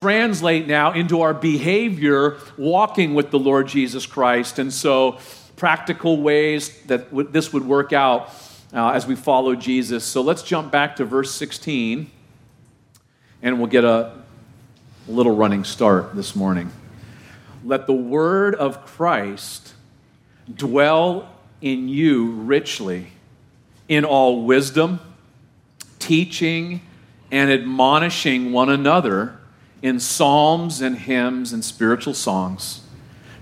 translate now into our behavior walking with the Lord Jesus Christ. And so, practical ways that this would work out uh, as we follow Jesus. So, let's jump back to verse 16 and we'll get a little running start this morning. Let the word of Christ dwell in you richly in all wisdom, teaching and admonishing one another in psalms and hymns and spiritual songs,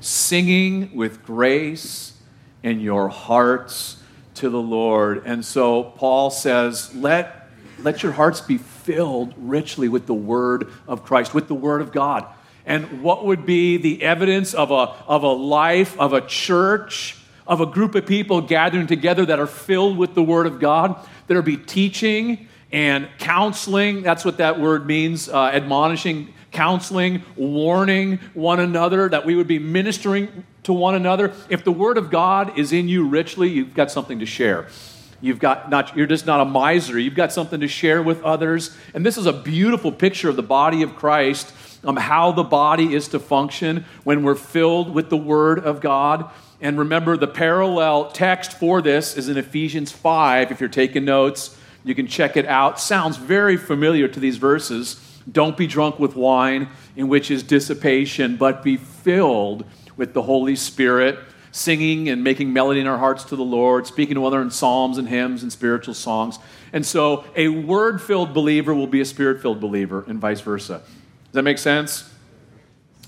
singing with grace in your hearts to the Lord. And so Paul says, let, let your hearts be filled richly with the word of Christ, with the word of God. And what would be the evidence of a, of a life, of a church, of a group of people gathering together that are filled with the word of God? There'll be teaching and counseling. That's what that word means, uh, admonishing counseling, warning one another, that we would be ministering to one another. If the Word of God is in you richly, you've got something to share. You've got not, you're just not a miser. You've got something to share with others. And this is a beautiful picture of the body of Christ, um, how the body is to function when we're filled with the Word of God. And remember, the parallel text for this is in Ephesians 5. If you're taking notes, you can check it out. Sounds very familiar to these verses. Don't be drunk with wine, in which is dissipation, but be filled with the Holy Spirit, singing and making melody in our hearts to the Lord, speaking to one another in psalms and hymns and spiritual songs. And so, a word filled believer will be a spirit filled believer, and vice versa. Does that make sense?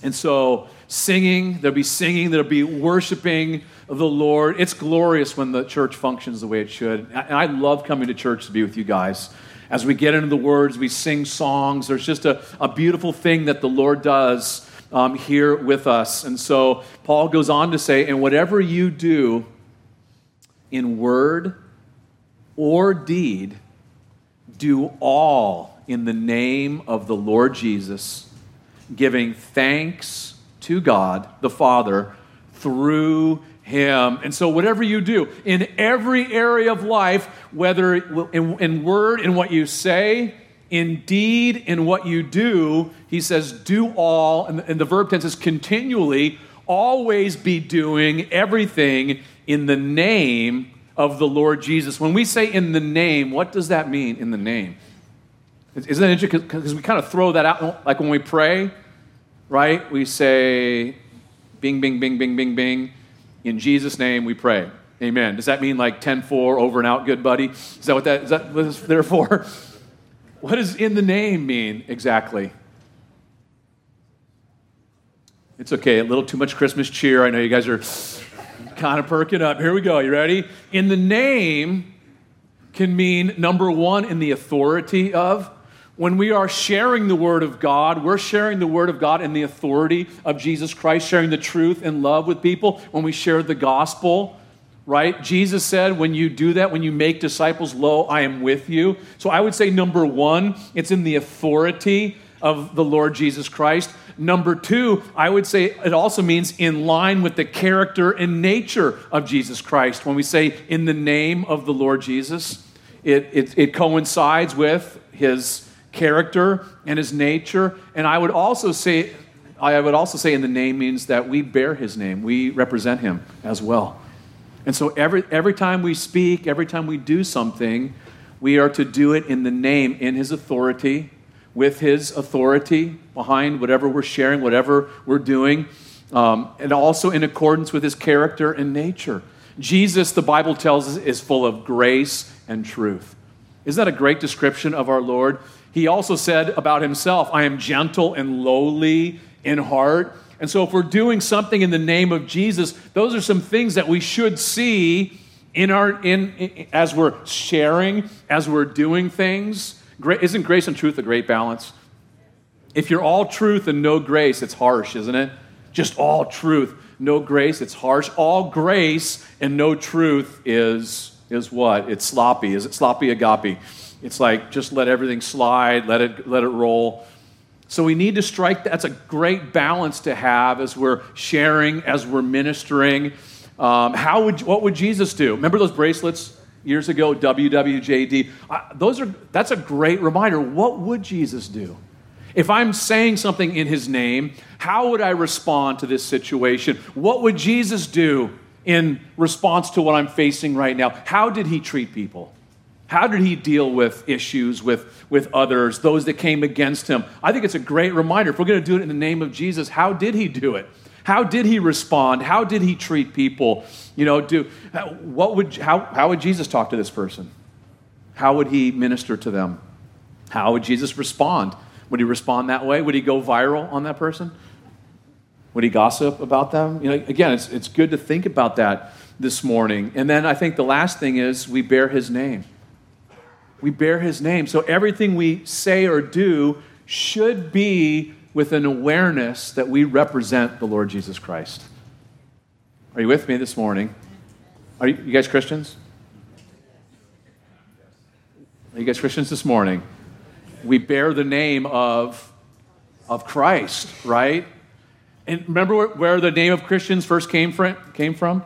And so, singing, there'll be singing, there'll be worshiping the Lord. It's glorious when the church functions the way it should. And I love coming to church to be with you guys. As we get into the words, we sing songs. There's just a, a beautiful thing that the Lord does um, here with us. And so Paul goes on to say, and whatever you do in word or deed, do all in the name of the Lord Jesus, giving thanks to God the Father through him. And so, whatever you do in every area of life, whether in, in, word, in what you say, in deed, in what you do, he says, do all. And, and the verb tense is continually, always be doing everything in the name of the Lord Jesus. When we say in the name, what does that mean in the name? Isn't that interesting? Because we kind of throw that out, like when we pray, right? We say, bing, bing, bing, bing, bing, bing. In Jesus' name we pray. Amen. Does that mean like 10 4 over and out, good buddy? Is that what that is that what is there for? What does in the name mean exactly? It's okay, a little too much Christmas cheer. I know you guys are kind of perking up. Here we go. You ready? In the name can mean number one, in the authority of when we are sharing the Word of God, we're sharing the Word of God in the authority of Jesus Christ, sharing the truth and love with people. When we share the gospel, right? Jesus said, when you do that, when you make disciples, lo, I am with you. So I would say, number one, it's in the authority of the Lord Jesus Christ. Number two, I would say it also means in line with the character and nature of Jesus Christ. When we say in the name of the Lord Jesus, it, it, it coincides with his character and his nature. And I would also say, I would also say in the name means that we bear his name. We represent him as well. And so every, every time we speak, every time we do something, we are to do it in the name, in his authority, with his authority behind whatever we're sharing, whatever we're doing, um, and also in accordance with his character and nature. Jesus, the Bible tells us, is full of grace and truth. Isn't that a great description of our Lord? He also said about himself, I am gentle and lowly in heart. And so, if we're doing something in the name of Jesus, those are some things that we should see in our, in, in as we're sharing, as we're doing things. Isn't grace and truth a great balance? If you're all truth and no grace, it's harsh, isn't it? Just all truth, no grace, it's harsh. All grace and no truth is, is what? It's sloppy. Is it sloppy agape? It's like just let everything slide, let it, let it roll. So we need to strike that's a great balance to have as we're sharing, as we're ministering. Um, how would, what would Jesus do? Remember those bracelets years ago, WWJD? Uh, those are, that's a great reminder. What would Jesus do? If I'm saying something in his name, how would I respond to this situation? What would Jesus do in response to what I'm facing right now? How did he treat people? How did he deal with issues with, with others, those that came against him? I think it's a great reminder. If we're going to do it in the name of Jesus, how did he do it? How did he respond? How did he treat people? You know, do uh, what would how, how would Jesus talk to this person? How would he minister to them? How would Jesus respond? Would he respond that way? Would he go viral on that person? Would he gossip about them? You know, again, it's, it's good to think about that this morning. And then I think the last thing is we bear his name. We bear his name. So everything we say or do should be with an awareness that we represent the Lord Jesus Christ. Are you with me this morning? Are you, guys Christians? Are you guys Christians this morning? We bear the name of, of Christ, right? And remember where, where the name of Christians first came from, came from?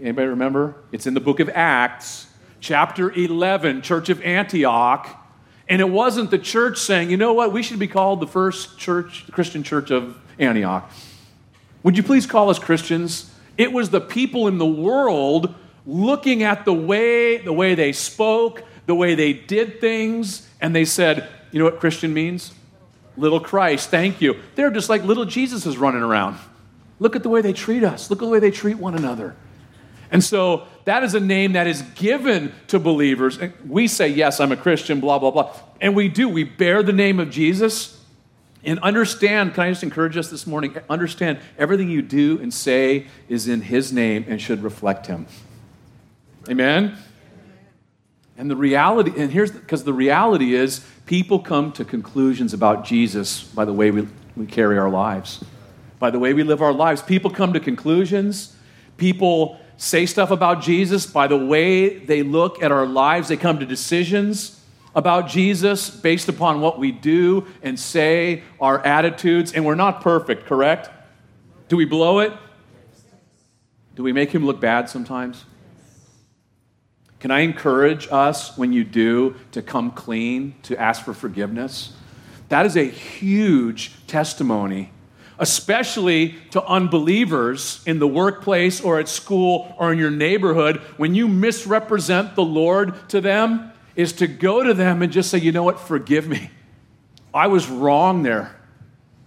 Anybody remember? It's in the book of Acts, chapter 11, Church of Antioch. And it wasn't the church saying, you know what, we should be called the first church, Christian church of Antioch. Would you please call us Christians? It was the people in the world looking at the way, the way they spoke, the way they did things, and they said, you know what Christian means? Little Christ, thank you. They're just like little Jesus is running around. Look at the way they treat us. Look at the way they treat one another. And so that is a name that is given to believers. We say, Yes, I'm a Christian, blah, blah, blah. And we do. We bear the name of Jesus. And understand, can I just encourage us this morning? Understand everything you do and say is in His name and should reflect Him. Amen? And the reality, and here's because the reality is people come to conclusions about Jesus by the way we, we carry our lives, by the way we live our lives. People come to conclusions. People say stuff about Jesus by the way they look at our lives. They come to decisions about Jesus based upon what we do and say, our attitudes, and we're not perfect, correct? Do we blow it? Do we make him look bad sometimes? Can I encourage us when you do to come clean, to ask for forgiveness? That is a huge testimony especially to unbelievers in the workplace or at school or in your neighborhood, when you misrepresent the Lord to them, is to go to them and just say, you know what, forgive me. I was wrong there.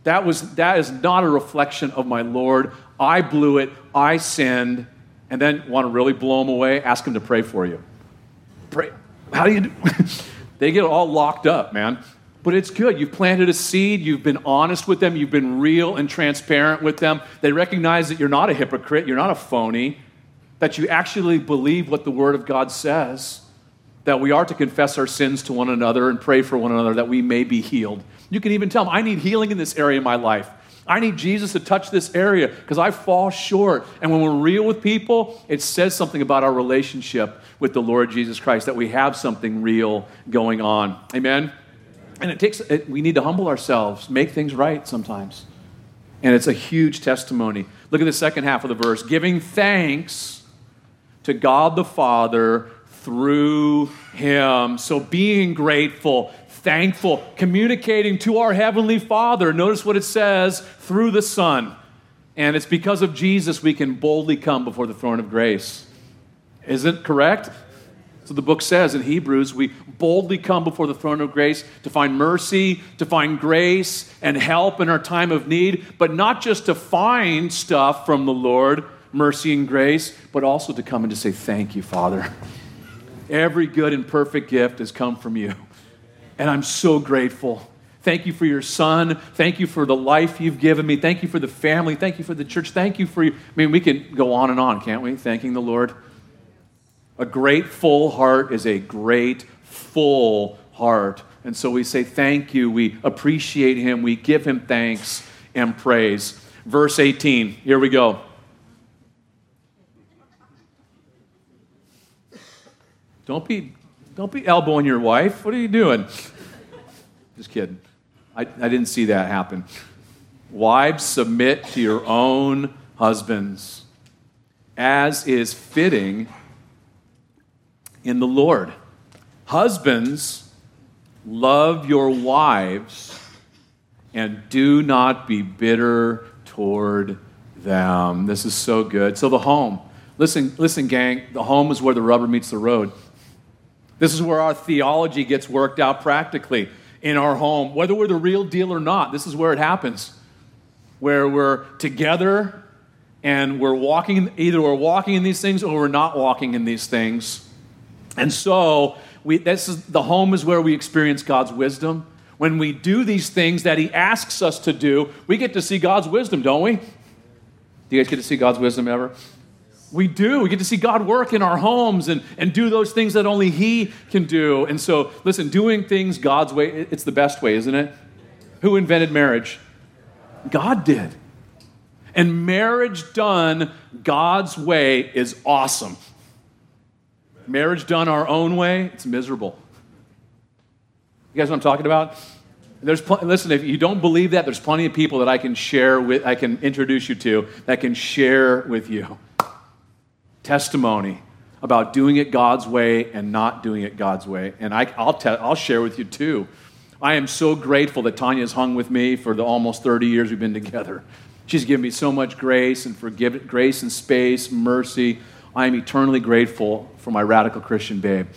That, was, that is not a reflection of my Lord. I blew it. I sinned. And then want to really blow them away? Ask them to pray for you. Pray. How do you do? they get all locked up, man. But it's good. You've planted a seed. You've been honest with them. You've been real and transparent with them. They recognize that you're not a hypocrite. You're not a phony. That you actually believe what the Word of God says. That we are to confess our sins to one another and pray for one another that we may be healed. You can even tell them, I need healing in this area of my life. I need Jesus to touch this area because I fall short. And when we're real with people, it says something about our relationship with the Lord Jesus Christ, that we have something real going on. Amen? And it takes, it, we need to humble ourselves, make things right sometimes. And it's a huge testimony. Look at the second half of the verse giving thanks to God the Father through Him. So being grateful, thankful, communicating to our Heavenly Father. Notice what it says through the Son. And it's because of Jesus we can boldly come before the throne of grace. Isn't correct? So the book says in Hebrews, we boldly come before the throne of grace to find mercy, to find grace and help in our time of need, but not just to find stuff from the Lord, mercy and grace, but also to come and to say, Thank you, Father. Every good and perfect gift has come from you. And I'm so grateful. Thank you for your son. Thank you for the life you've given me. Thank you for the family. Thank you for the church. Thank you for you. I mean, we can go on and on, can't we? Thanking the Lord. A great full heart is a great full heart. And so we say thank you. We appreciate him. We give him thanks and praise. Verse 18, here we go. Don't be, don't be elbowing your wife. What are you doing? Just kidding. I, I didn't see that happen. Wives, submit to your own husbands, as is fitting in the Lord. Husbands, Love your wives and do not be bitter toward them. This is so good. So, the home. Listen, listen, gang, the home is where the rubber meets the road. This is where our theology gets worked out practically in our home, whether we're the real deal or not. This is where it happens, where we're together and we're walking, either we're walking in these things or we're not walking in these things. And so, we, this is, the home is where we experience God's wisdom. When we do these things that He asks us to do, we get to see God's wisdom, don't we? Do you guys get to see God's wisdom ever? We do. We get to see God work in our homes and, and do those things that only He can do. And so, listen, doing things God's way, it's the best way, isn't it? Who invented marriage? God did. And marriage done God's way is awesome. Marriage done our own way, it's miserable. You guys know what I'm talking about? There's pl- listen, if you don't believe that, there's plenty of people that I can share with, I can introduce you to that can share with you testimony about doing it God's way and not doing it God's way. And I, will te- I'll share with you too. I am so grateful that Tanya has hung with me for the almost 30 years we've been together. She's given me so much grace and forgive grace and space, mercy. I am eternally grateful for my radical Christian babe.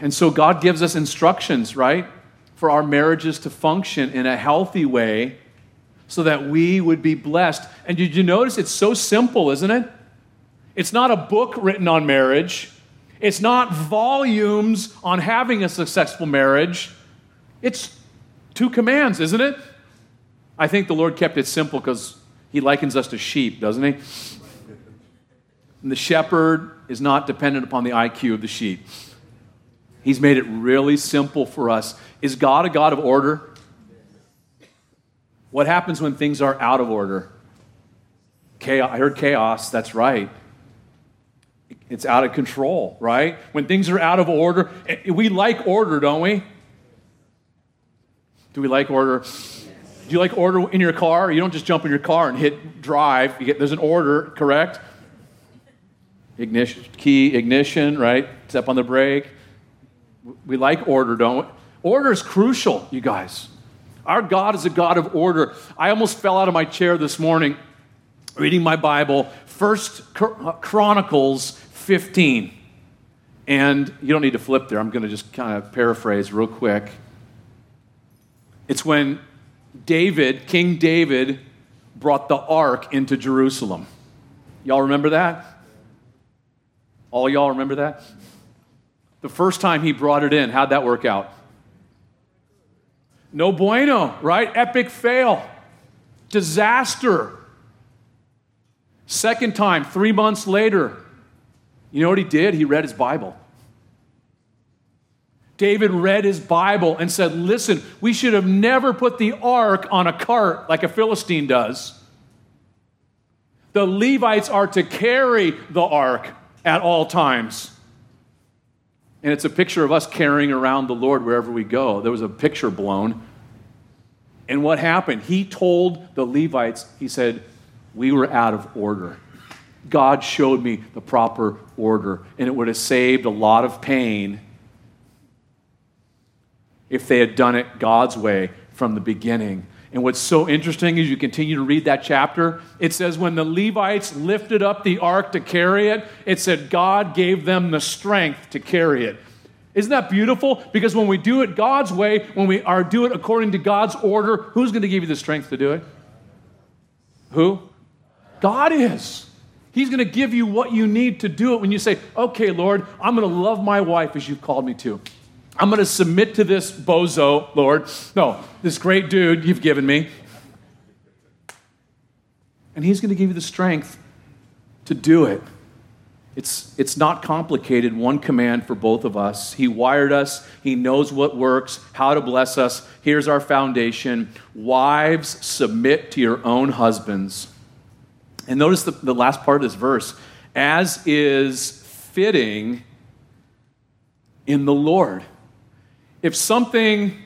And so God gives us instructions, right, for our marriages to function in a healthy way so that we would be blessed. And did you notice it's so simple, isn't it? It's not a book written on marriage. It's not volumes on having a successful marriage. It's two commands, isn't it? I think the Lord kept it simple because he likens us to sheep, doesn't he? And the shepherd is not dependent upon the IQ of the sheep. He's made it really simple for us. Is God a God of order? What happens when things are out of order? Chaos. I heard chaos, that's right. It's out of control, right? When things are out of order, eh, we like order, don't we? Do we like order? Do you like order in your car? You don't just jump in your car and hit drive. Get, there's an order, correct? Ignition, key, ignition, right? Step on the brake. We like order, don't we? Order is crucial, you guys. Our God is a God of order. I almost fell out of my chair this morning reading my Bible, First uh, Chronicles 15. And you don't need to flip there. I'm going to just kind of paraphrase real quick. It's when David, King David, brought the ark into Jerusalem. Y'all remember that? All y'all remember that? The first time he brought it in, how'd that work out? No bueno, right? Epic fail. Disaster. Second time, three months later, you know what he did? He read his Bible. David read his Bible and said, Listen, we should have never put the ark on a cart like a Philistine does. The Levites are to carry the ark at all times. And it's a picture of us carrying around the Lord wherever we go. There was a picture blown. And what happened? He told the Levites, he said, We were out of order. God showed me the proper order, and it would have saved a lot of pain if they had done it God's way from the beginning. And what's so interesting is you continue to read that chapter, it says, when the Levites lifted up the ark to carry it, it said God gave them the strength to carry it. Isn't that beautiful? Because when we do it God's way, when we are do it according to God's order, who's going to give you the strength to do it? Who? God is. He's going to give you what you need to do it when you say, okay, Lord, I'm going to love my wife as you've called me to. I'm going to submit to this bozo, Lord. No, this great dude you've given me. And He's going to give you the strength to do it. It's, it's not complicated, one command for both of us. He wired us, He knows what works, how to bless us. Here's our foundation Wives, submit to your own husbands. And notice the, the last part of this verse as is fitting in the Lord. If something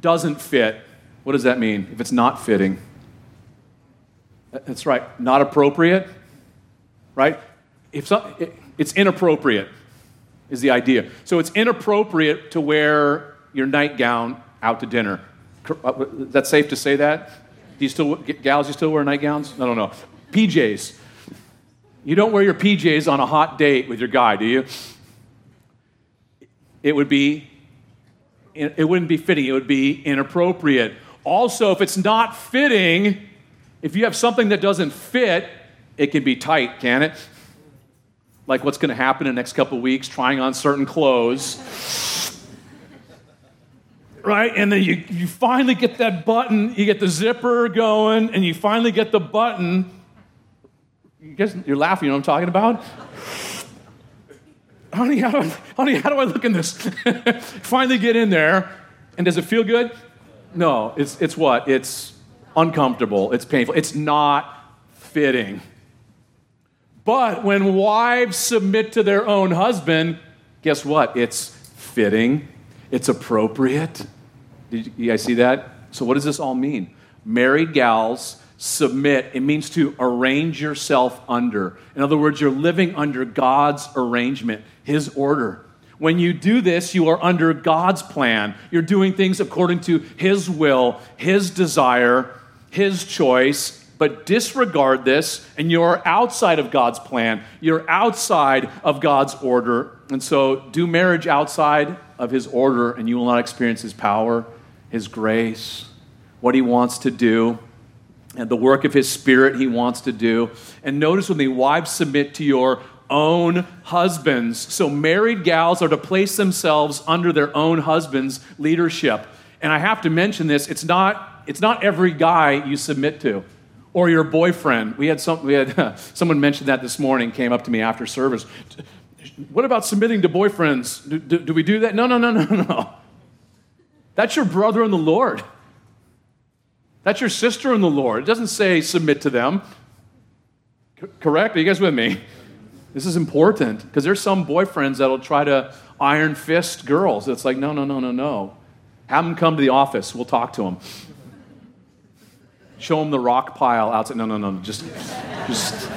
doesn't fit, what does that mean? If it's not fitting, that's right, not appropriate, right? If so, it's inappropriate. is the idea. So it's inappropriate to wear your nightgown out to dinner. Uh, that's safe to say that? Do you still, gals, you still wear nightgowns? I don't know. PJs. You don't wear your PJs on a hot date with your guy, do you? It would be, it wouldn't be fitting. It would be inappropriate. Also, if it's not fitting, if you have something that doesn't fit, it can be tight, can it? Like what's going to happen in the next couple weeks, trying on certain clothes right? And then you, you finally get that button, you get the zipper going, and you finally get the button. You guys, you're laughing, you know what I'm talking about? Honey, how do I, honey, how do I look in this? finally get in there, and does it feel good? No, it's, it's what? It's uncomfortable, it's painful, it's not fitting. But when wives submit to their own husband, guess what? It's fitting, it's appropriate, did you guys see that? So, what does this all mean? Married gals submit. It means to arrange yourself under. In other words, you're living under God's arrangement, His order. When you do this, you are under God's plan. You're doing things according to His will, His desire, His choice. But disregard this, and you're outside of God's plan. You're outside of God's order. And so, do marriage outside of His order, and you will not experience His power his grace, what He wants to do, and the work of His Spirit He wants to do. And notice when the wives submit to your own husbands. So married gals are to place themselves under their own husband's leadership. And I have to mention this, it's not, it's not every guy you submit to or your boyfriend. We had, some, we had someone mentioned that this morning, came up to me after service. What about submitting to boyfriends? Do, do, do we do that? No, no, no, no, no. That's your brother in the Lord. That's your sister in the Lord. It doesn't say submit to them. C- correct? Are you guys with me? This is important because there's some boyfriends that'll try to iron fist girls. It's like, no, no, no, no, no. Have them come to the office. We'll talk to them. Show them the rock pile outside. No, no, no. Just, just.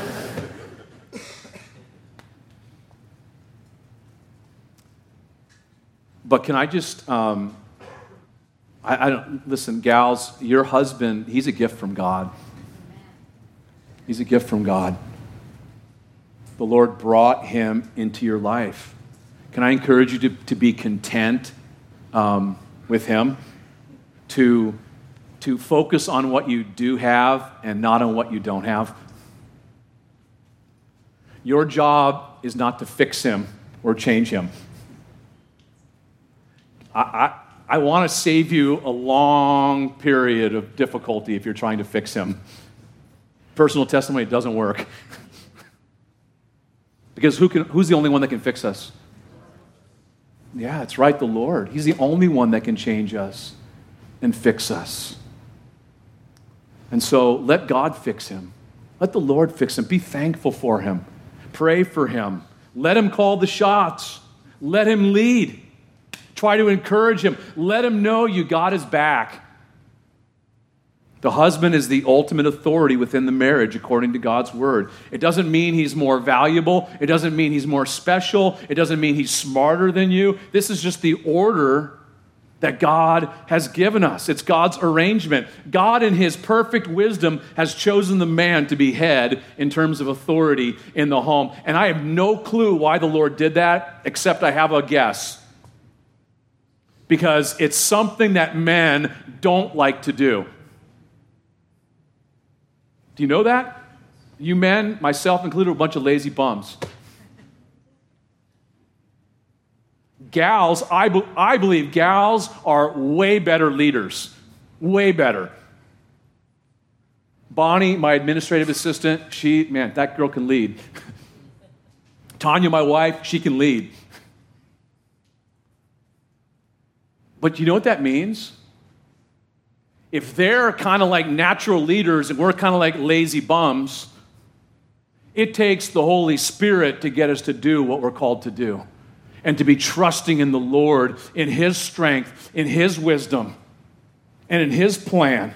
But can I just um, I, I don't, listen, gals, your husband, he's a gift from God. He's a gift from God. The Lord brought him into your life. Can I encourage you to, to be content um, with him? To, to focus on what you do have and not on what you don't have? Your job is not to fix him or change him. I, I I want to save you a long period of difficulty if you're trying to fix him. Personal testimony doesn't work. because who can, who's the only one that can fix us? Yeah, it's right, the Lord. He's the only one that can change us and fix us. And so let God fix him. Let the Lord fix him. Be thankful for him. Pray for him. Let him call the shots. Let him lead. Try to encourage him. Let him know you got his back. The husband is the ultimate authority within the marriage according to God's word. It doesn't mean he's more valuable. It doesn't mean he's more special. It doesn't mean he's smarter than you. This is just the order that God has given us. It's God's arrangement. God, in his perfect wisdom, has chosen the man to be head in terms of authority in the home. And I have no clue why the Lord did that, except I have a guess because it's something that men don't like to do. Do you know that? You men, myself included, are a bunch of lazy bums. Gals, I, be- I believe gals are way better leaders. Way better. Bonnie, my administrative assistant, she, man, that girl can lead. Tanya, my wife, she can lead. But you know what that means? If they're kind of like natural leaders and we're kind of like lazy bums, it takes the Holy Spirit to get us to do what we're called to do and to be trusting in the Lord, in His strength, in His wisdom, and in His plan.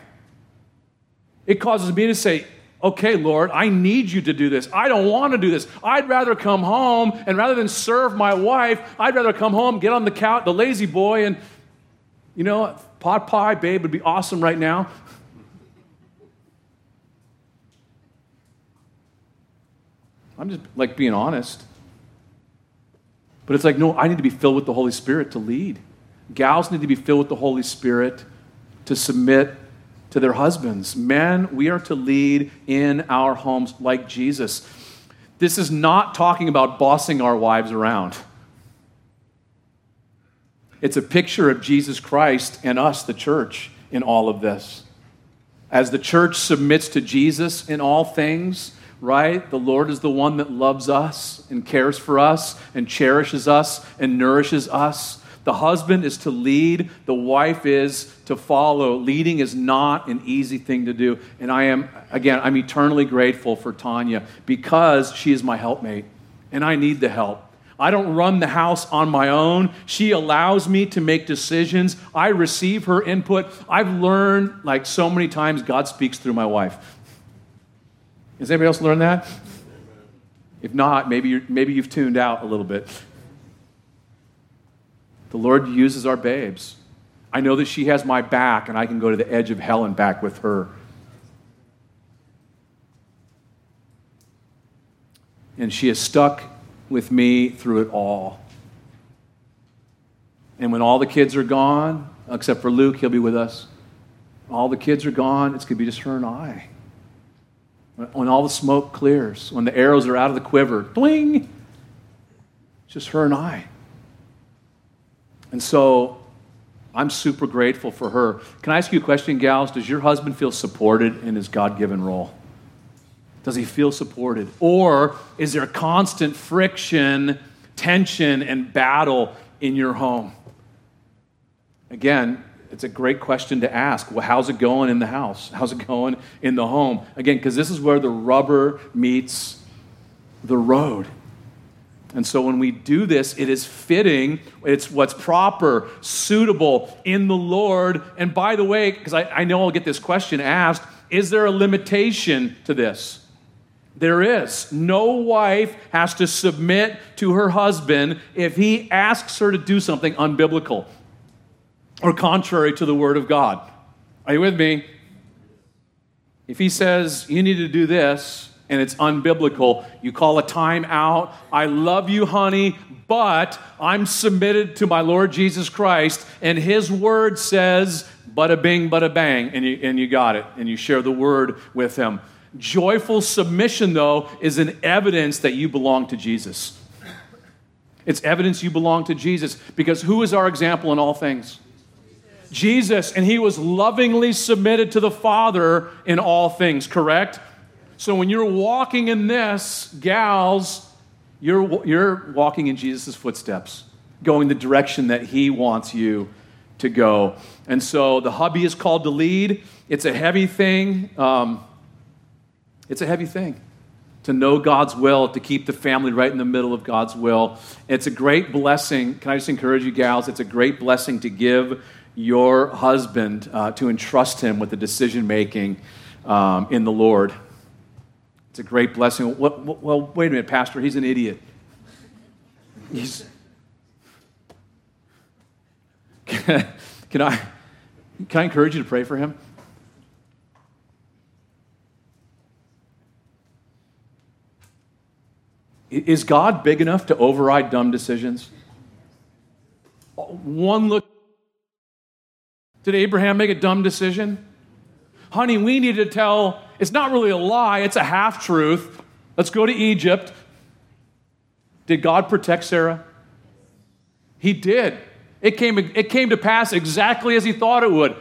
It causes me to say, okay, Lord, I need you to do this. I don't want to do this. I'd rather come home and rather than serve my wife, I'd rather come home, get on the couch, the La-Z-Boy, and, you know, pot pie, babe, would be awesome right now. I'm just like being honest. But it's like, no, I need to be filled with the Holy Spirit to lead. Gals need to be filled with the Holy Spirit to submit to their husbands. Men, we are to lead in our homes like Jesus. This is not talking about bossing our wives around. It's a picture of Jesus Christ and us, the church, in all of this. As the church submits to Jesus in all things, right? The Lord is the one that loves us and cares for us and cherishes us and nourishes us. The husband is to lead, the wife is to follow. Leading is not an easy thing to do. And I am, again, I'm eternally grateful for Tanya because she is my helpmate and I need the help. I don't run the house on my own. She allows me to make decisions. I receive her input. I've learned, like so many times, God speaks through my wife. Has anybody else learned that? If not, maybe, maybe you've tuned out a little bit. The Lord uses our babes. I know that she has my back, and I can go to the edge of hell and back with her. And she is stuck with me through it all. And when all the kids are gone, except for Luke, he'll be with us. All the kids are gone, it's going to be just her and I. When all the smoke clears, when the arrows are out of the quiver, bling, it's just her and I. And so I'm super grateful for her. Can I ask you a question, gals? Does your husband feel supported in his God given role? Does he feel supported? Or is there constant friction, tension, and battle in your home? Again, it's a great question to ask. Well, how's it going in the house? How's it going in the home? Again, because this is where the rubber meets the road. And so when we do this, it is fitting, it's what's proper, suitable in the Lord. And by the way, because I, I, know I'll get this question asked, is there a limitation to this? There is. No wife has to submit to her husband if he asks her to do something unbiblical or contrary to the Word of God. Are you with me? If he says, you need to do this, and it's unbiblical. You call a time out. I love you, honey, but I'm submitted to my Lord Jesus Christ, and his word says, bada bing, bada bang, and you, and you got it, and you share the word with him. Joyful submission, though, is an evidence that you belong to Jesus. It's evidence you belong to Jesus because who is our example in all things? Jesus, and he was lovingly submitted to the Father in all things, correct? So when you're walking in this, gals, you're, you're walking in Jesus' footsteps, going the direction that he wants you to go. And so the hubby is called to lead. It's a heavy thing. Um, it's a heavy thing to know God's will, to keep the family right in the middle of God's will. It's a great blessing. Can I just encourage you, gals? It's a great blessing to give your husband, uh, to entrust him with the decision making um, in the Lord. It's a great blessing. Well, wait a minute, Pastor, he's an idiot. He's. Can I, can I encourage you to pray for him? Is God big enough to override dumb decisions? One look. Did Abraham make a dumb decision? Honey, we need to tell it's not really a lie, it's a half truth. Let's go to Egypt. Did God protect Sarah? He did. It came, it came to pass exactly as he thought it would.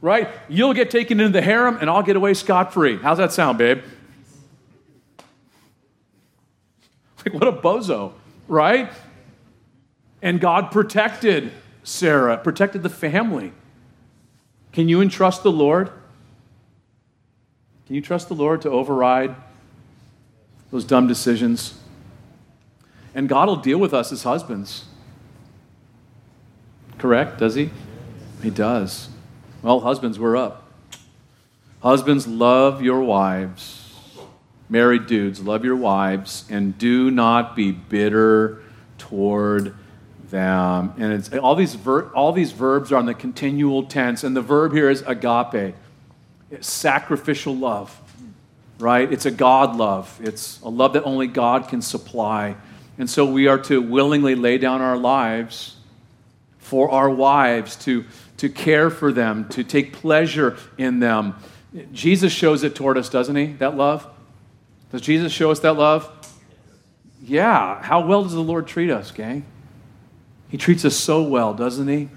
Right? You'll get taken into the harem and I'll get away scot free. How's that sound, babe? Like, what a bozo, right? And God protected Sarah, protected the family. Can you entrust the Lord? Can you trust the Lord to override those dumb decisions? And God will deal with us as husbands. Correct? Does He? He does. Well, husbands, we're up. Husbands, love your wives Married dudes, love your wives and do not be bitter toward them. And it's, all, these ver- all these verbs are on the continual tense, and the verb here is agape, it's sacrificial love, right? It's a God love, it's a love that only God can supply. And so we are to willingly lay down our lives for our wives, to, to care for them, to take pleasure in them. Jesus shows it toward us, doesn't he? That love? Does Jesus show us that love? Yeah. How well does the Lord treat us, gang? He treats us so well, doesn't he?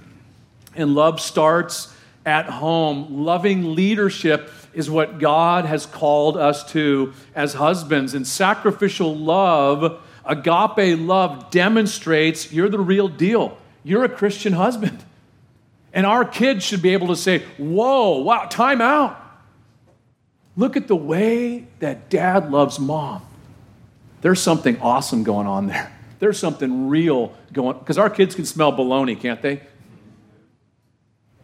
And love starts at home. Loving leadership is what God has called us to as husbands. And sacrificial love, agape love, demonstrates you're the real deal. You're a Christian husband. And our kids should be able to say, Whoa, wow, time out. Look at the way that dad loves mom. There's something awesome going on there. There's something real going because our kids can smell baloney, can't they?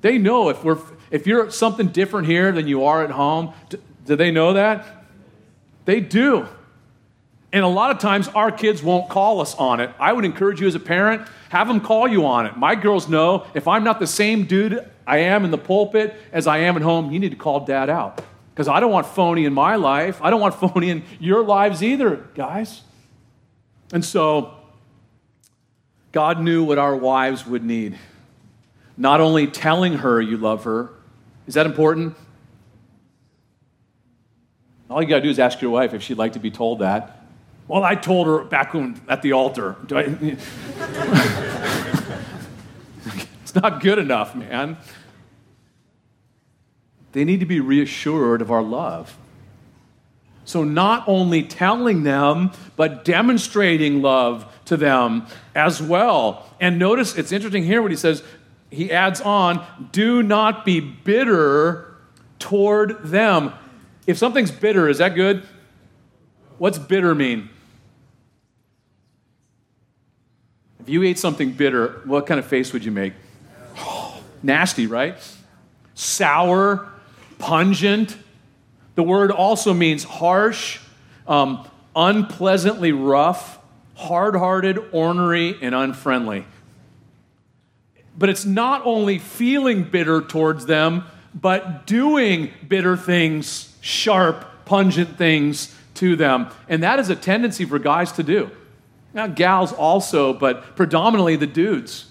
They know if we're if you're something different here than you are at home. Do, do they know that? They do. And a lot of times our kids won't call us on it. I would encourage you as a parent, have them call you on it. My girls know if I'm not the same dude I am in the pulpit as I am at home, you need to call dad out. Because I don't want phony in my life. I don't want phony in your lives either, guys. And so God knew what our wives would need. Not only telling her you love her, is that important? All you got to do is ask your wife if she'd like to be told that. Well, I told her back when, at the altar. It's not good enough, man. They need to be reassured of our love. So, not only telling them, but demonstrating love to them as well. And notice it's interesting here what he says. He adds on, do not be bitter toward them. If something's bitter, is that good? What's bitter mean? If you ate something bitter, what kind of face would you make? nasty, right? Sour, pungent. The word also means harsh, um, unpleasantly rough, hard hearted, ornery, and unfriendly. But it's not only feeling bitter towards them, but doing bitter things, sharp, pungent things to them. And that is a tendency for guys to do. Now, gals also, but predominantly the dudes.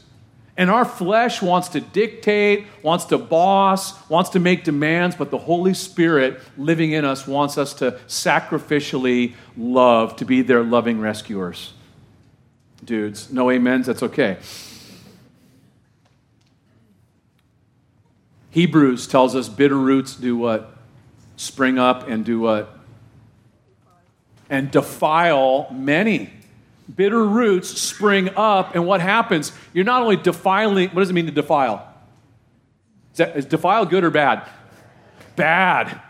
And our flesh wants to dictate, wants to boss, wants to make demands, but the Holy Spirit living in us wants us to sacrificially love, to be their loving rescuers dudes. No amens, that's okay. Hebrews tells us bitter roots do what? Spring up and do what? And defile many. Bitter roots spring up, and what happens? You're not only defiling, what does it mean to defile? Is, that, is defile good or bad? Bad.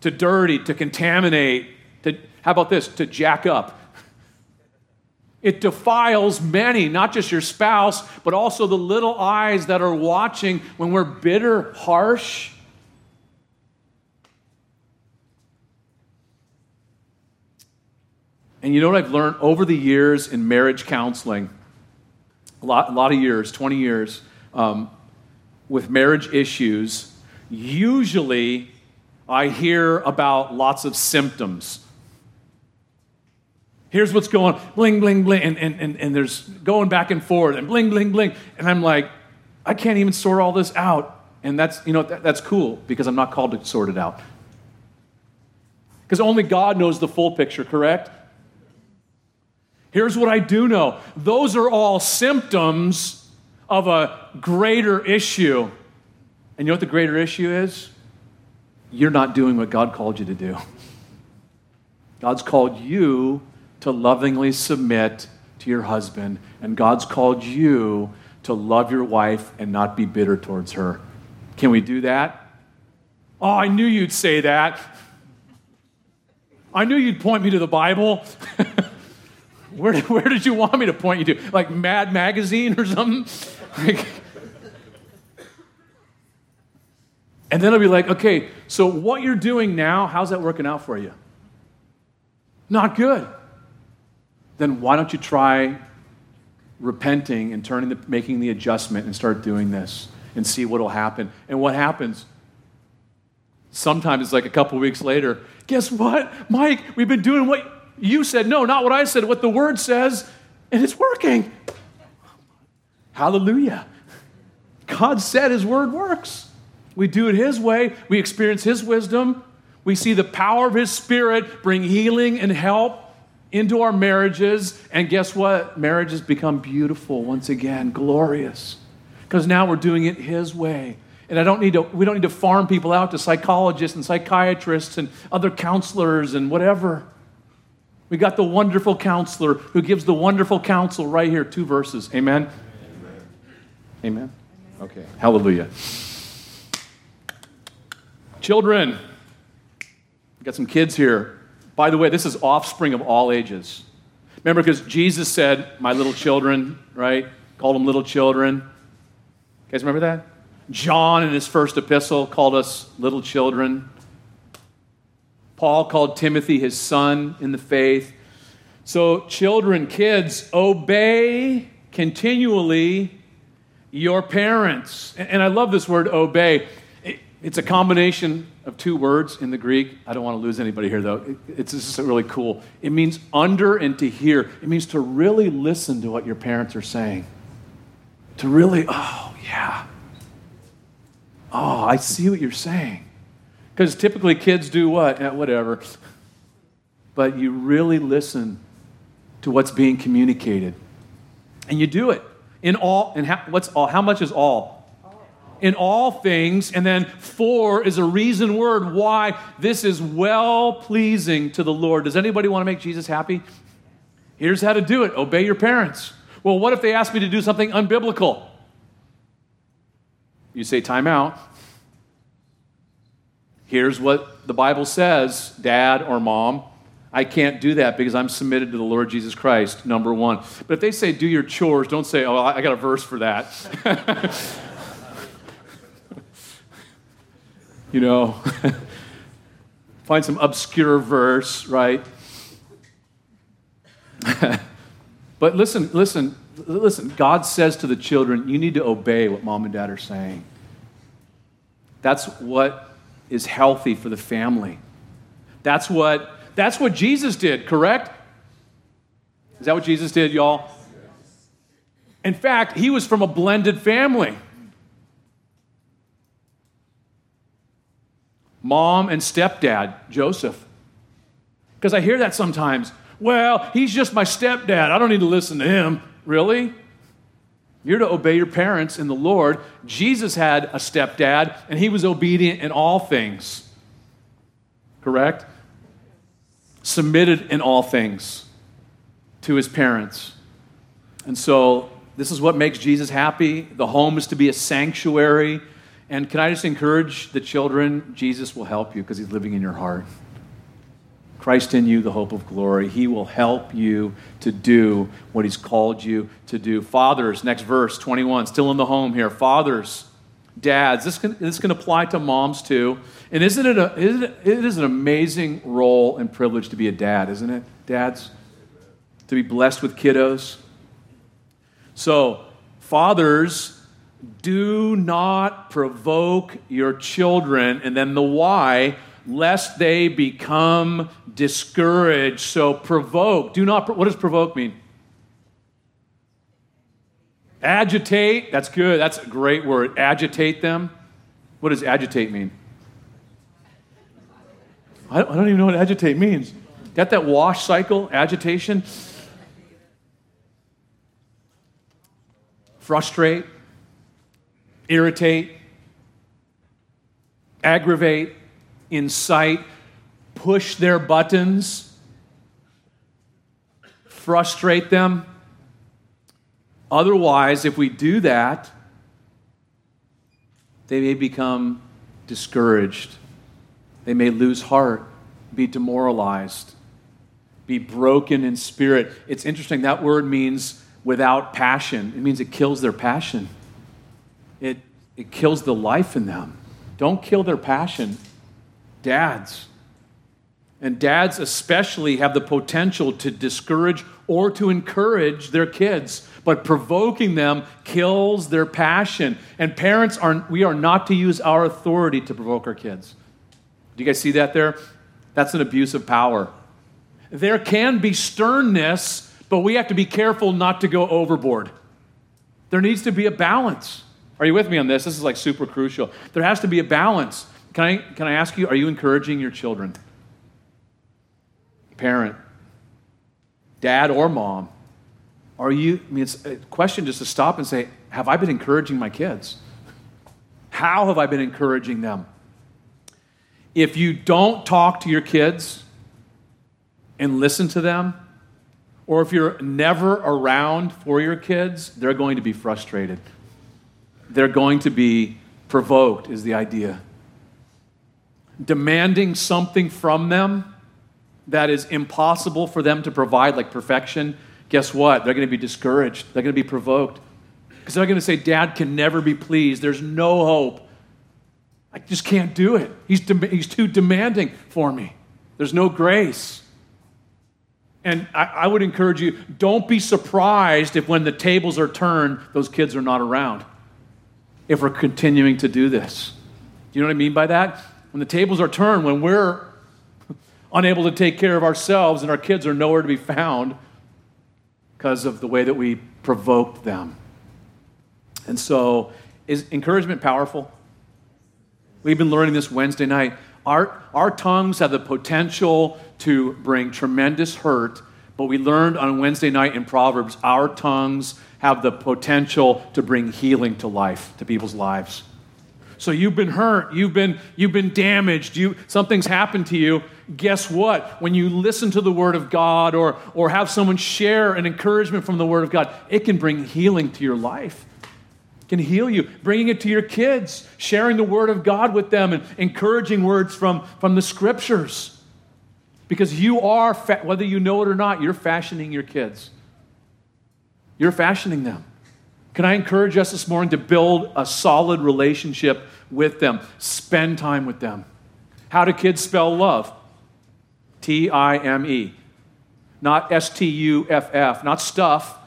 To dirty, to contaminate, to, how about this? To jack up. It defiles many, not just your spouse, but also the little eyes that are watching when we're bitter, harsh. And you know what I've learned over the years in marriage counseling? A lot, a lot of years, 20 years, um, with marriage issues, usually I hear about lots of symptoms Here's what's going bling, bling, bling. And, and, and, and there's going back and forth and bling, bling, bling. And I'm like, I can't even sort all this out. And that's, you know, that, that's cool because I'm not called to sort it out. Because only God knows the full picture, correct? Here's what I do know those are all symptoms of a greater issue. And you know what the greater issue is? You're not doing what God called you to do. God's called you to lovingly submit to your husband, and God's called you to love your wife and not be bitter towards her. Can we do that? Oh, I knew you'd say that. I knew you'd point me to the Bible. where, where did you want me to point you to? Like Mad Magazine or something? and then I'll be like, okay, so what you're doing now, how's that working out for you? Not good. Then why don't you try repenting and turning the, making the adjustment and start doing this and see what will happen. And what happens? Sometimes it's like a couple weeks later. Guess what, Mike? We've been doing what you said. No, not what I said, what the word says, and it's working. Hallelujah. God said his word works. We do it his way, we experience his wisdom, we see the power of his spirit bring healing and help into our marriages. And guess what? Marriages become beautiful once again, glorious. Because now we're doing it His way. And I don't need to, we don't need to farm people out to psychologists and psychiatrists and other counselors and whatever. We got the wonderful counselor who gives the wonderful counsel right here, two verses. Amen? Amen. Amen? Okay. Hallelujah. Children, we got some kids here. By the way, this is offspring of all ages. Remember, because Jesus said, My little children, right? Called them little children. You guys remember that? John, in his first epistle, called us little children. Paul called Timothy his son in the faith. So, children, kids, obey continually your parents. And I love this word obey. It's a combination of two words in the Greek. I don't want to lose anybody here, though. It's just really cool. It means under and to hear. It means to really listen to what your parents are saying. To really, oh, yeah. Oh, I see what you're saying. Because typically kids do what? Yeah, whatever. But you really listen to what's being communicated. And you do it in all, and how, what's all? How much is all? in all things. And then for is a reason word why this is well pleasing to the Lord. Does anybody want to make Jesus happy? Here's how to do it obey your parents. Well, what if they ask me to do something unbiblical? You say, time out. Here's what the Bible says, dad or mom. I can't do that because I'm submitted to the Lord Jesus Christ, number one. But if they say, do your chores, don't say, oh, I got a verse for that. you know, find some obscure verse, right? but listen, listen, listen. God says to the children, you need to obey what mom and dad are saying. That's what is healthy for the family. That's what that's what Jesus did, correct? Is that what Jesus did, y'all? In fact, he was from a blended family. mom and stepdad, Joseph. Because I hear that sometimes. Well, he's just my stepdad. I don't need to listen to him. Really? You're to obey your parents in the Lord. Jesus had a stepdad, and he was obedient in all things. Correct? Submitted in all things to his parents. And so, this is what makes Jesus happy. The home is to be a sanctuary and can I just encourage the children? Jesus will help you because he's living in your heart. Christ in you, the hope of glory. He will help you to do what he's called you to do. Fathers, next verse, 21, still in the home here. Fathers, dads, this can, this can apply to moms too. And isn't it, a, isn't it, it is an amazing role and privilege to be a dad, isn't it, dads? To be blessed with kiddos. So, fathers, do not provoke your children, and then the why, lest they become discouraged. So provoke. Do not, what does provoke mean? Agitate. That's good. That's a great word. Agitate them. What does agitate mean? I don't even know what agitate means. Got that wash cycle? Agitation? Frustrate? irritate, aggravate, incite, push their buttons, frustrate them. Otherwise, if we do that, they may become discouraged. They may lose heart, be demoralized, be broken in spirit. It's interesting, that word means without passion, it means it kills their passion it, it kills the life in them. Don't kill their passion. Dads, And dads, especially, have the potential to discourage or to encourage their kids, but provoking them kills their passion. And parents are, we are not to use our authority to provoke our kids. Do you guys see that there? That's an abuse of power. There can be sternness, but we have to be careful not to go overboard. There needs to be a balance. Are you with me on this? This is like super crucial. There has to be a balance. Can I, can I ask you, are you encouraging your children? Parent, dad or mom, are you, I mean, it's a question just to stop and say, have I been encouraging my kids? How have I been encouraging them? If you don't talk to your kids and listen to them, or if you're never around for your kids, they're going to be frustrated. They're going to be provoked, is the idea. Demanding something from them that is impossible for them to provide, like perfection, guess what? They're going to be discouraged. They're going to be provoked. Because they're going to say, Dad can never be pleased. There's no hope. I just can't do it. He's, de- he's too demanding for me. There's no grace. And I, I, would encourage you don't be surprised if when the tables are turned, those kids are not around. If we're continuing to do this. Do you know what I mean by that? When the tables are turned, when we're unable to take care of ourselves and our kids are nowhere to be found because of the way that we provoked them. And so, is encouragement powerful? We've been learning this Wednesday night. Our, our tongues have the potential to bring tremendous hurt, but we learned on Wednesday night in Proverbs our tongues have the potential to bring healing to life, to people's lives. So you've been hurt, you've been, you've been damaged, you, something's happened to you. Guess what? When you listen to the Word of God or, or have someone share an encouragement from the Word of God, it can bring healing to your life can heal you. Bringing it to your kids, sharing the Word of God with them, and encouraging words from, from the Scriptures. Because you are, fa- whether you know it or not, you're fashioning your kids. You're fashioning them. Can I encourage us this morning to build a solid relationship with them? Spend time with them. How do kids spell love? T I M E. Not S T U F F, not stuff,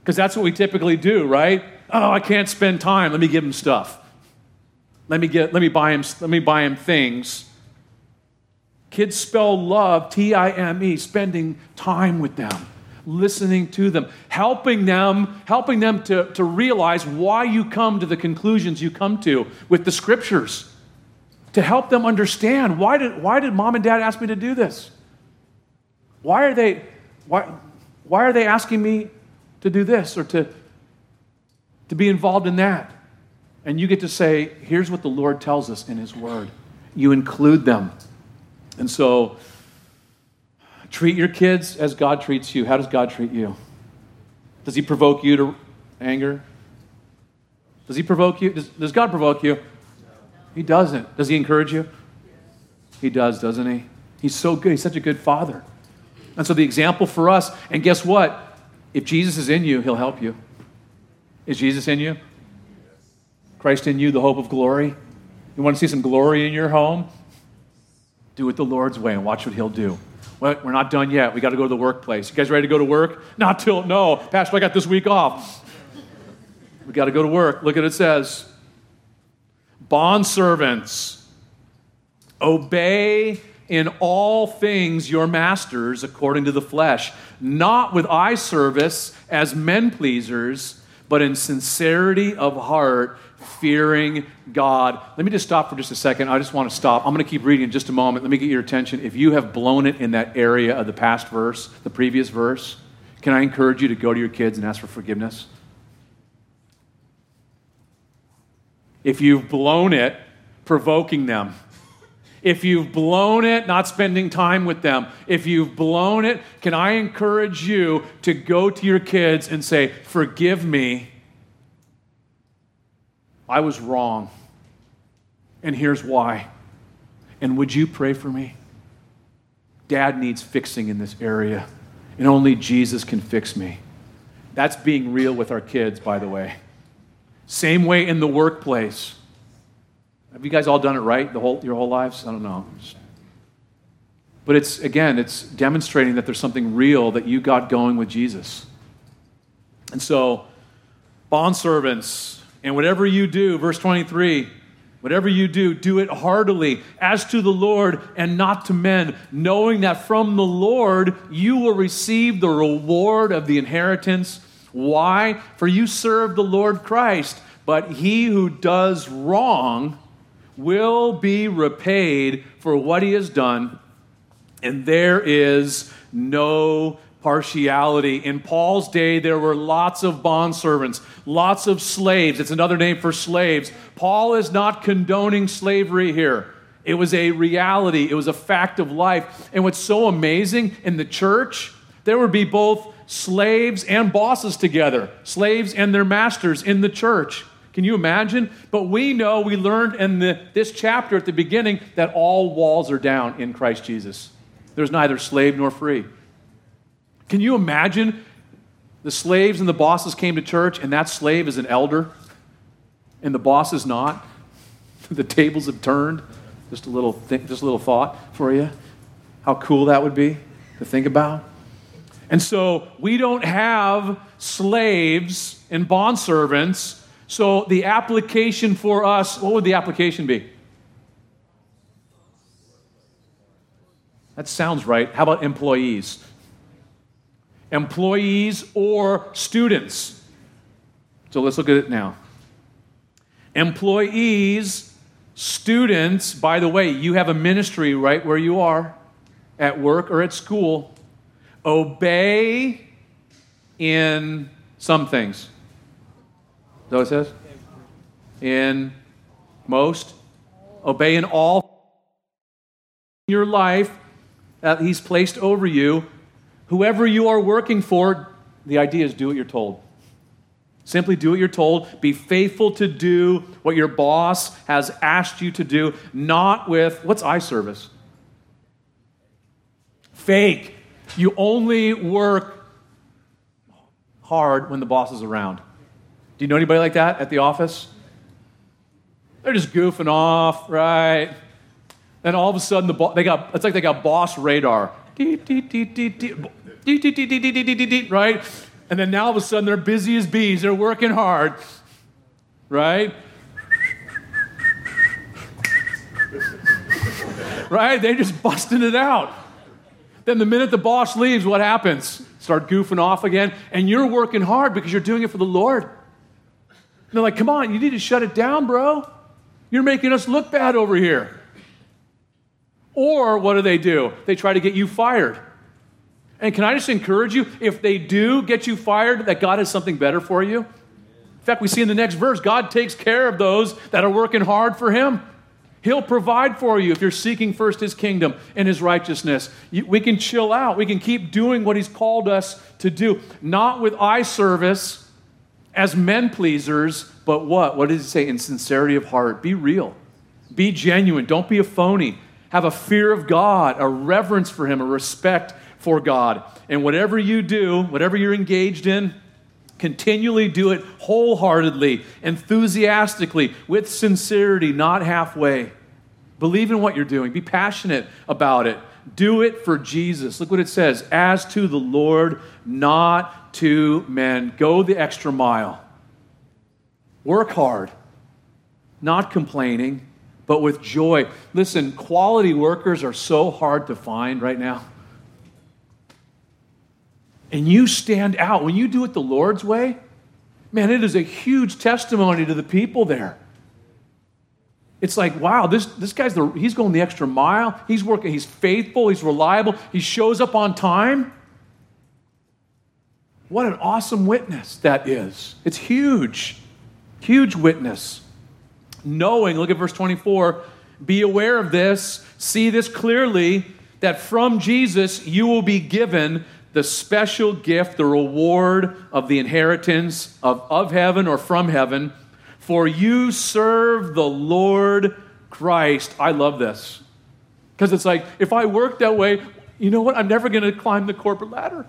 because that's what we typically do, right? oh, I can't spend time. Let me give him stuff. Let me, get, let me, buy, him, let me buy him things. Kids spell love, T I M E, spending time with them, listening to them, helping them, helping them to, to realize why you come to the conclusions you come to with the scriptures, to help them understand why did, why did mom and dad ask me to do this? Why are they, why, why are they asking me to do this or to, to be involved in that. And you get to say, here's what the Lord tells us in His Word. You include them. And so, treat your kids as God treats you. How does God treat you? Does He provoke you to anger? Does He provoke you? Does, does God provoke you? He doesn't. Does He encourage you? He does, doesn't He? He's so good. He's such a good Father. And so, the example for us, and guess what? If Jesus is in you, He'll help you. Is Jesus in you? Christ in you, the hope of glory? You want to see some glory in your home? Do it the Lord's way and watch what He'll do. We're not done yet. We got to go to the workplace. You guys ready to go to work? Not till, no. Pastor, I got this week off. We got to go to work. Look at it says Bond servants, obey in all things your masters according to the flesh, not with eye service as men pleasers but in sincerity of heart, fearing God. Let me just stop for just a second. I just want to stop. I'm going to keep reading in just a moment. Let me get your attention. If you have blown it in that area of the past verse, the previous verse, can I encourage you to go to your kids and ask for forgiveness? If you've blown it, provoking them, if you've blown it, not spending time with them, if you've blown it, can I encourage you to go to your kids and say, Forgive me. I was wrong. And here's why. And would you pray for me? Dad needs fixing in this area, and only Jesus can fix me. That's being real with our kids, by the way. Same way in the workplace. Have you guys all done it right the whole, your whole lives? I don't know. But it's, again, it's demonstrating that there's something real that you got going with Jesus. And so, bondservants, and whatever you do, verse 23, whatever you do, do it heartily, as to the Lord and not to men, knowing that from the Lord you will receive the reward of the inheritance. Why? For you serve the Lord Christ, but he who does wrong will be repaid for what he has done, and there is no partiality. In Paul's day, there were lots of bondservants, lots of slaves. It's another name for slaves. Paul is not condoning slavery here. It was a reality, it was a fact of life. And what's so amazing in the church, there would be both slaves and bosses together, slaves and their masters in the church. Can you imagine? But we know, we learned in the, this chapter at the beginning that all walls are down in Christ Jesus. There's neither slave nor free. Can you imagine the slaves and the bosses came to church and that slave is an elder and the boss is not? the tables have turned. Just a little th- just a little thought for you. How cool that would be to think about. And so we don't have slaves and bondservants. So the application for us, what would the application be? That sounds right. How about employees? Employees, or students. So let's look at it now. Employees, students, by the way, you have a ministry right where you are, at work or at school. Obey in some things. Is that what it says? In most. Obey in all your life that He's placed over you Whoever you are working for, the idea is do what you're told. Simply do what you're told. Be faithful to do what your boss has asked you to do, not with what's eye service? Fake. You only work hard when the boss is around. Do you know anybody like that at the office? They're just goofing off, right? Then all of a sudden, the bo- they got it's like they got boss radar right? And then now all of a sudden they're busy as bees, they're working hard, right? right? They're just busting it out. Then the minute the boss leaves, what happens? Start goofing off again, and you're working hard because you're doing it for the Lord. And they're like, come on, you need to shut it down, bro. You're making us look bad over here. Or what do they do? They try to get you fired. And can I just encourage you, if they do get you fired, that God has something better for you? In fact, we see in the next verse, God takes care of those that are working hard for Him. He'll provide for you if you're seeking first His kingdom and His righteousness. We can chill out. We can keep doing what He's called us to do, not with eye service as men pleasers, but what? What does He say? In sincerity of heart. Be real, be genuine, don't be a phony. Have a fear of God, a reverence for Him, a respect for God. And whatever you do, whatever you're engaged in, continually do it wholeheartedly, enthusiastically, with sincerity, not halfway. Believe in what you're doing, be passionate about it. Do it for Jesus. Look what it says as to the Lord, not to men. Go the extra mile. Work hard, not complaining, but with joy. Listen, quality workers are so hard to find right now and you stand out, when you do it the Lord's way, man, it is a huge testimony to the people there. It's like, wow, this, this guy's the, he's going the extra mile. He's working, he's faithful, he's reliable, he shows up on time. What an awesome witness that is. It's huge, huge witness. Knowing, look at verse 24, be aware of this, see this clearly, that from Jesus you will be given the special gift, the reward of the inheritance of, of heaven or from heaven. For you serve the Lord Christ. I love this. Because it's like, if I work that way, you know what? I'm never going to climb the corporate ladder. I'm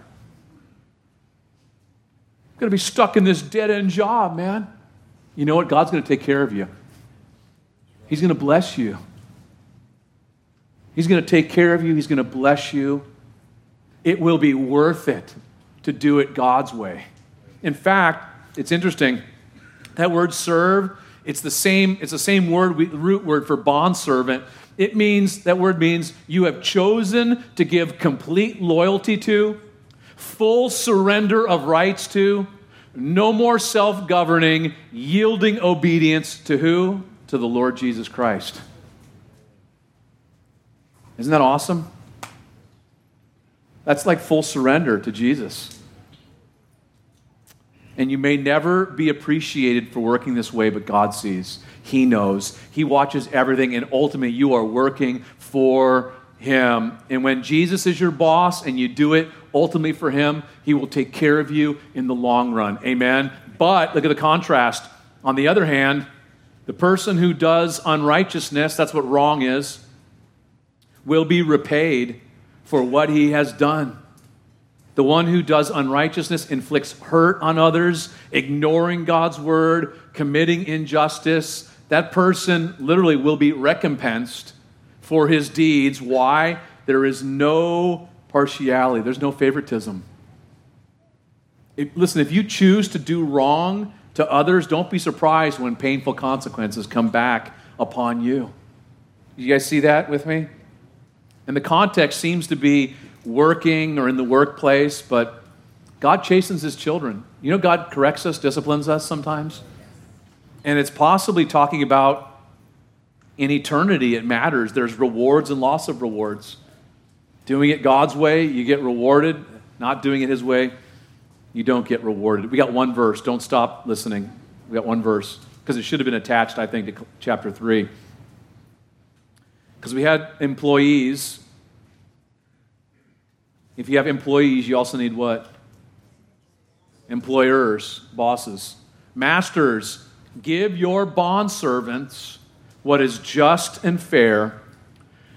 going to be stuck in this dead end job, man. You know what? God's going to take care of you, He's going to bless you. He's going to take care of you, He's going to bless you. It will be worth it to do it God's way. In fact, it's interesting. That word serve, it's the same, it's the same word, root word for bond servant. It means, that word means you have chosen to give complete loyalty to, full surrender of rights to, no more self governing, yielding obedience to who? To the Lord Jesus Christ. Isn't that awesome? That's like full surrender to Jesus. And you may never be appreciated for working this way, but God sees. He knows. He watches everything, and ultimately, you are working for Him. And when Jesus is your boss and you do it ultimately for Him, He will take care of you in the long run. Amen. But look at the contrast. On the other hand, the person who does unrighteousness, that's what wrong is, will be repaid for what he has done. The one who does unrighteousness inflicts hurt on others, ignoring God's word, committing injustice. That person literally will be recompensed for his deeds. Why? There is no partiality, there's no favoritism. It, listen, if you choose to do wrong to others, don't be surprised when painful consequences come back upon you. You guys see that with me? And the context seems to be working or in the workplace, but God chastens his children. You know, God corrects us, disciplines us sometimes. And it's possibly talking about in eternity, it matters. There's rewards and loss of rewards. Doing it God's way, you get rewarded. Not doing it his way, you don't get rewarded. We got one verse. Don't stop listening. We got one verse because it should have been attached, I think, to chapter 3. Because we had employees. If you have employees, you also need what? Employers, bosses. Masters, give your bondservants what is just and fair,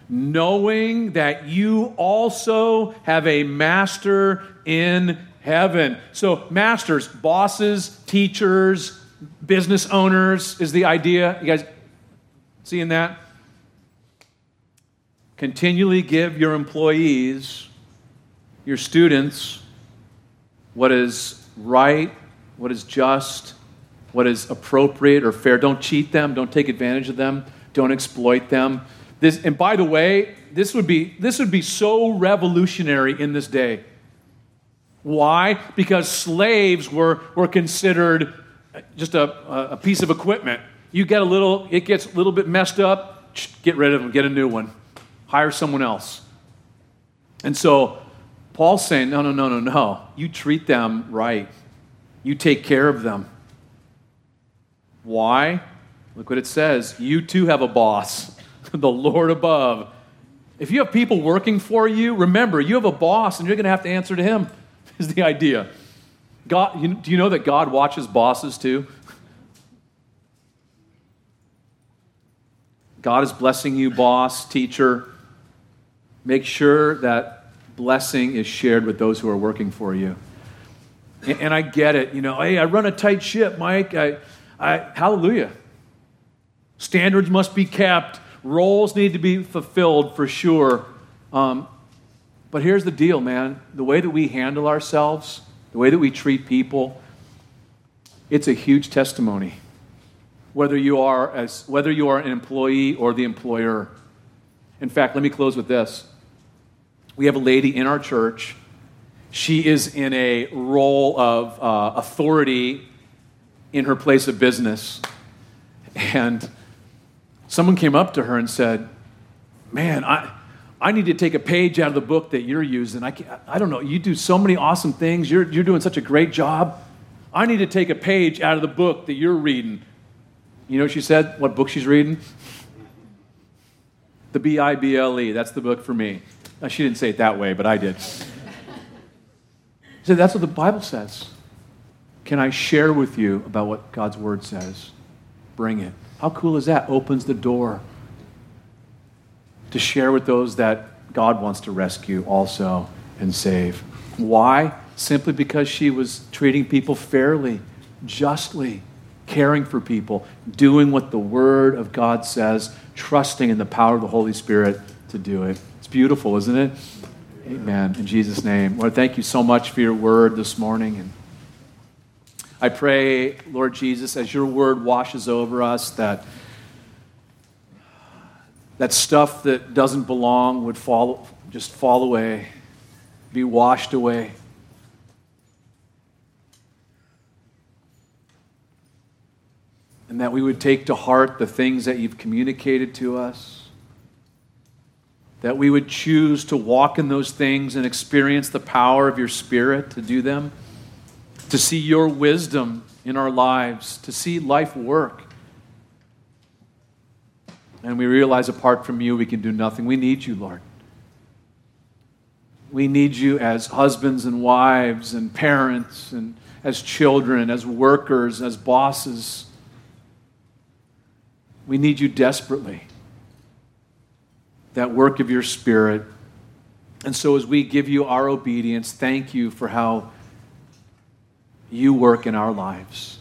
knowing that you also have a master in heaven. So, masters, bosses, teachers, business owners is the idea. You guys seeing that? Continually give your employees, your students, what is right, what is just, what is appropriate or fair. Don't cheat them, don't take advantage of them, don't exploit them. This, and by the way, this would be this would be so revolutionary in this day. Why? Because slaves were, were considered just a, a piece of equipment. You get a little, it gets a little bit messed up, get rid of them, get a new one hire someone else. And so Paul's saying, no, no, no, no, no. You treat them right, you take care of them. Why? Look what it says. You too have a boss, the Lord above. If you have people working for you, remember, you have a boss and you're going to have to answer to him, is the idea. God, you, do you know that God watches bosses too? God is blessing you, boss, teacher. Make sure that blessing is shared with those who are working for you. And, and I get it. You know, hey, I run a tight ship, Mike. I, I, hallelujah. Standards must be kept. Roles need to be fulfilled for sure. Um, but here's the deal, man. The way that we handle ourselves, the way that we treat people, it's a huge testimony. Whether you are as whether you are an employee or the employer. In fact, let me close with this. We have a lady in our church. She is in a role of uh, authority in her place of business. And someone came up to her and said, Man, I, I need to take a page out of the book that you're using. I, I don't know, you do so many awesome things. You're, you're doing such a great job. I need to take a page out of the book that you're reading. You know she said? What book she's reading? The B I B L E. That's the book for me. Now, she didn't say it that way, but I did. She said, That's what the Bible says. Can I share with you about what God's Word says? Bring it. How cool is that? Opens the door to share with those that God wants to rescue also and save. Why? Simply because she was treating people fairly, justly, caring for people, doing what the Word of God says, trusting in the power of the Holy Spirit to do it. It's beautiful, isn't it? Amen. In Jesus' name. Lord, thank you so much for your word this morning. And I pray, Lord Jesus, as your word washes over us, that that stuff that doesn't belong would fall, just fall away, be washed away. And that we would take to heart the things that you've communicated to us. That we would choose to walk in those things and experience the power of your Spirit to do them. To see your wisdom in our lives, to see life work. And we realize apart from you, we can do nothing. We need you, Lord. We need you as husbands and wives and parents and as children, as workers, as bosses. We need you desperately. That work of your Spirit. And so, as we give you our obedience, thank you for how you work in our lives.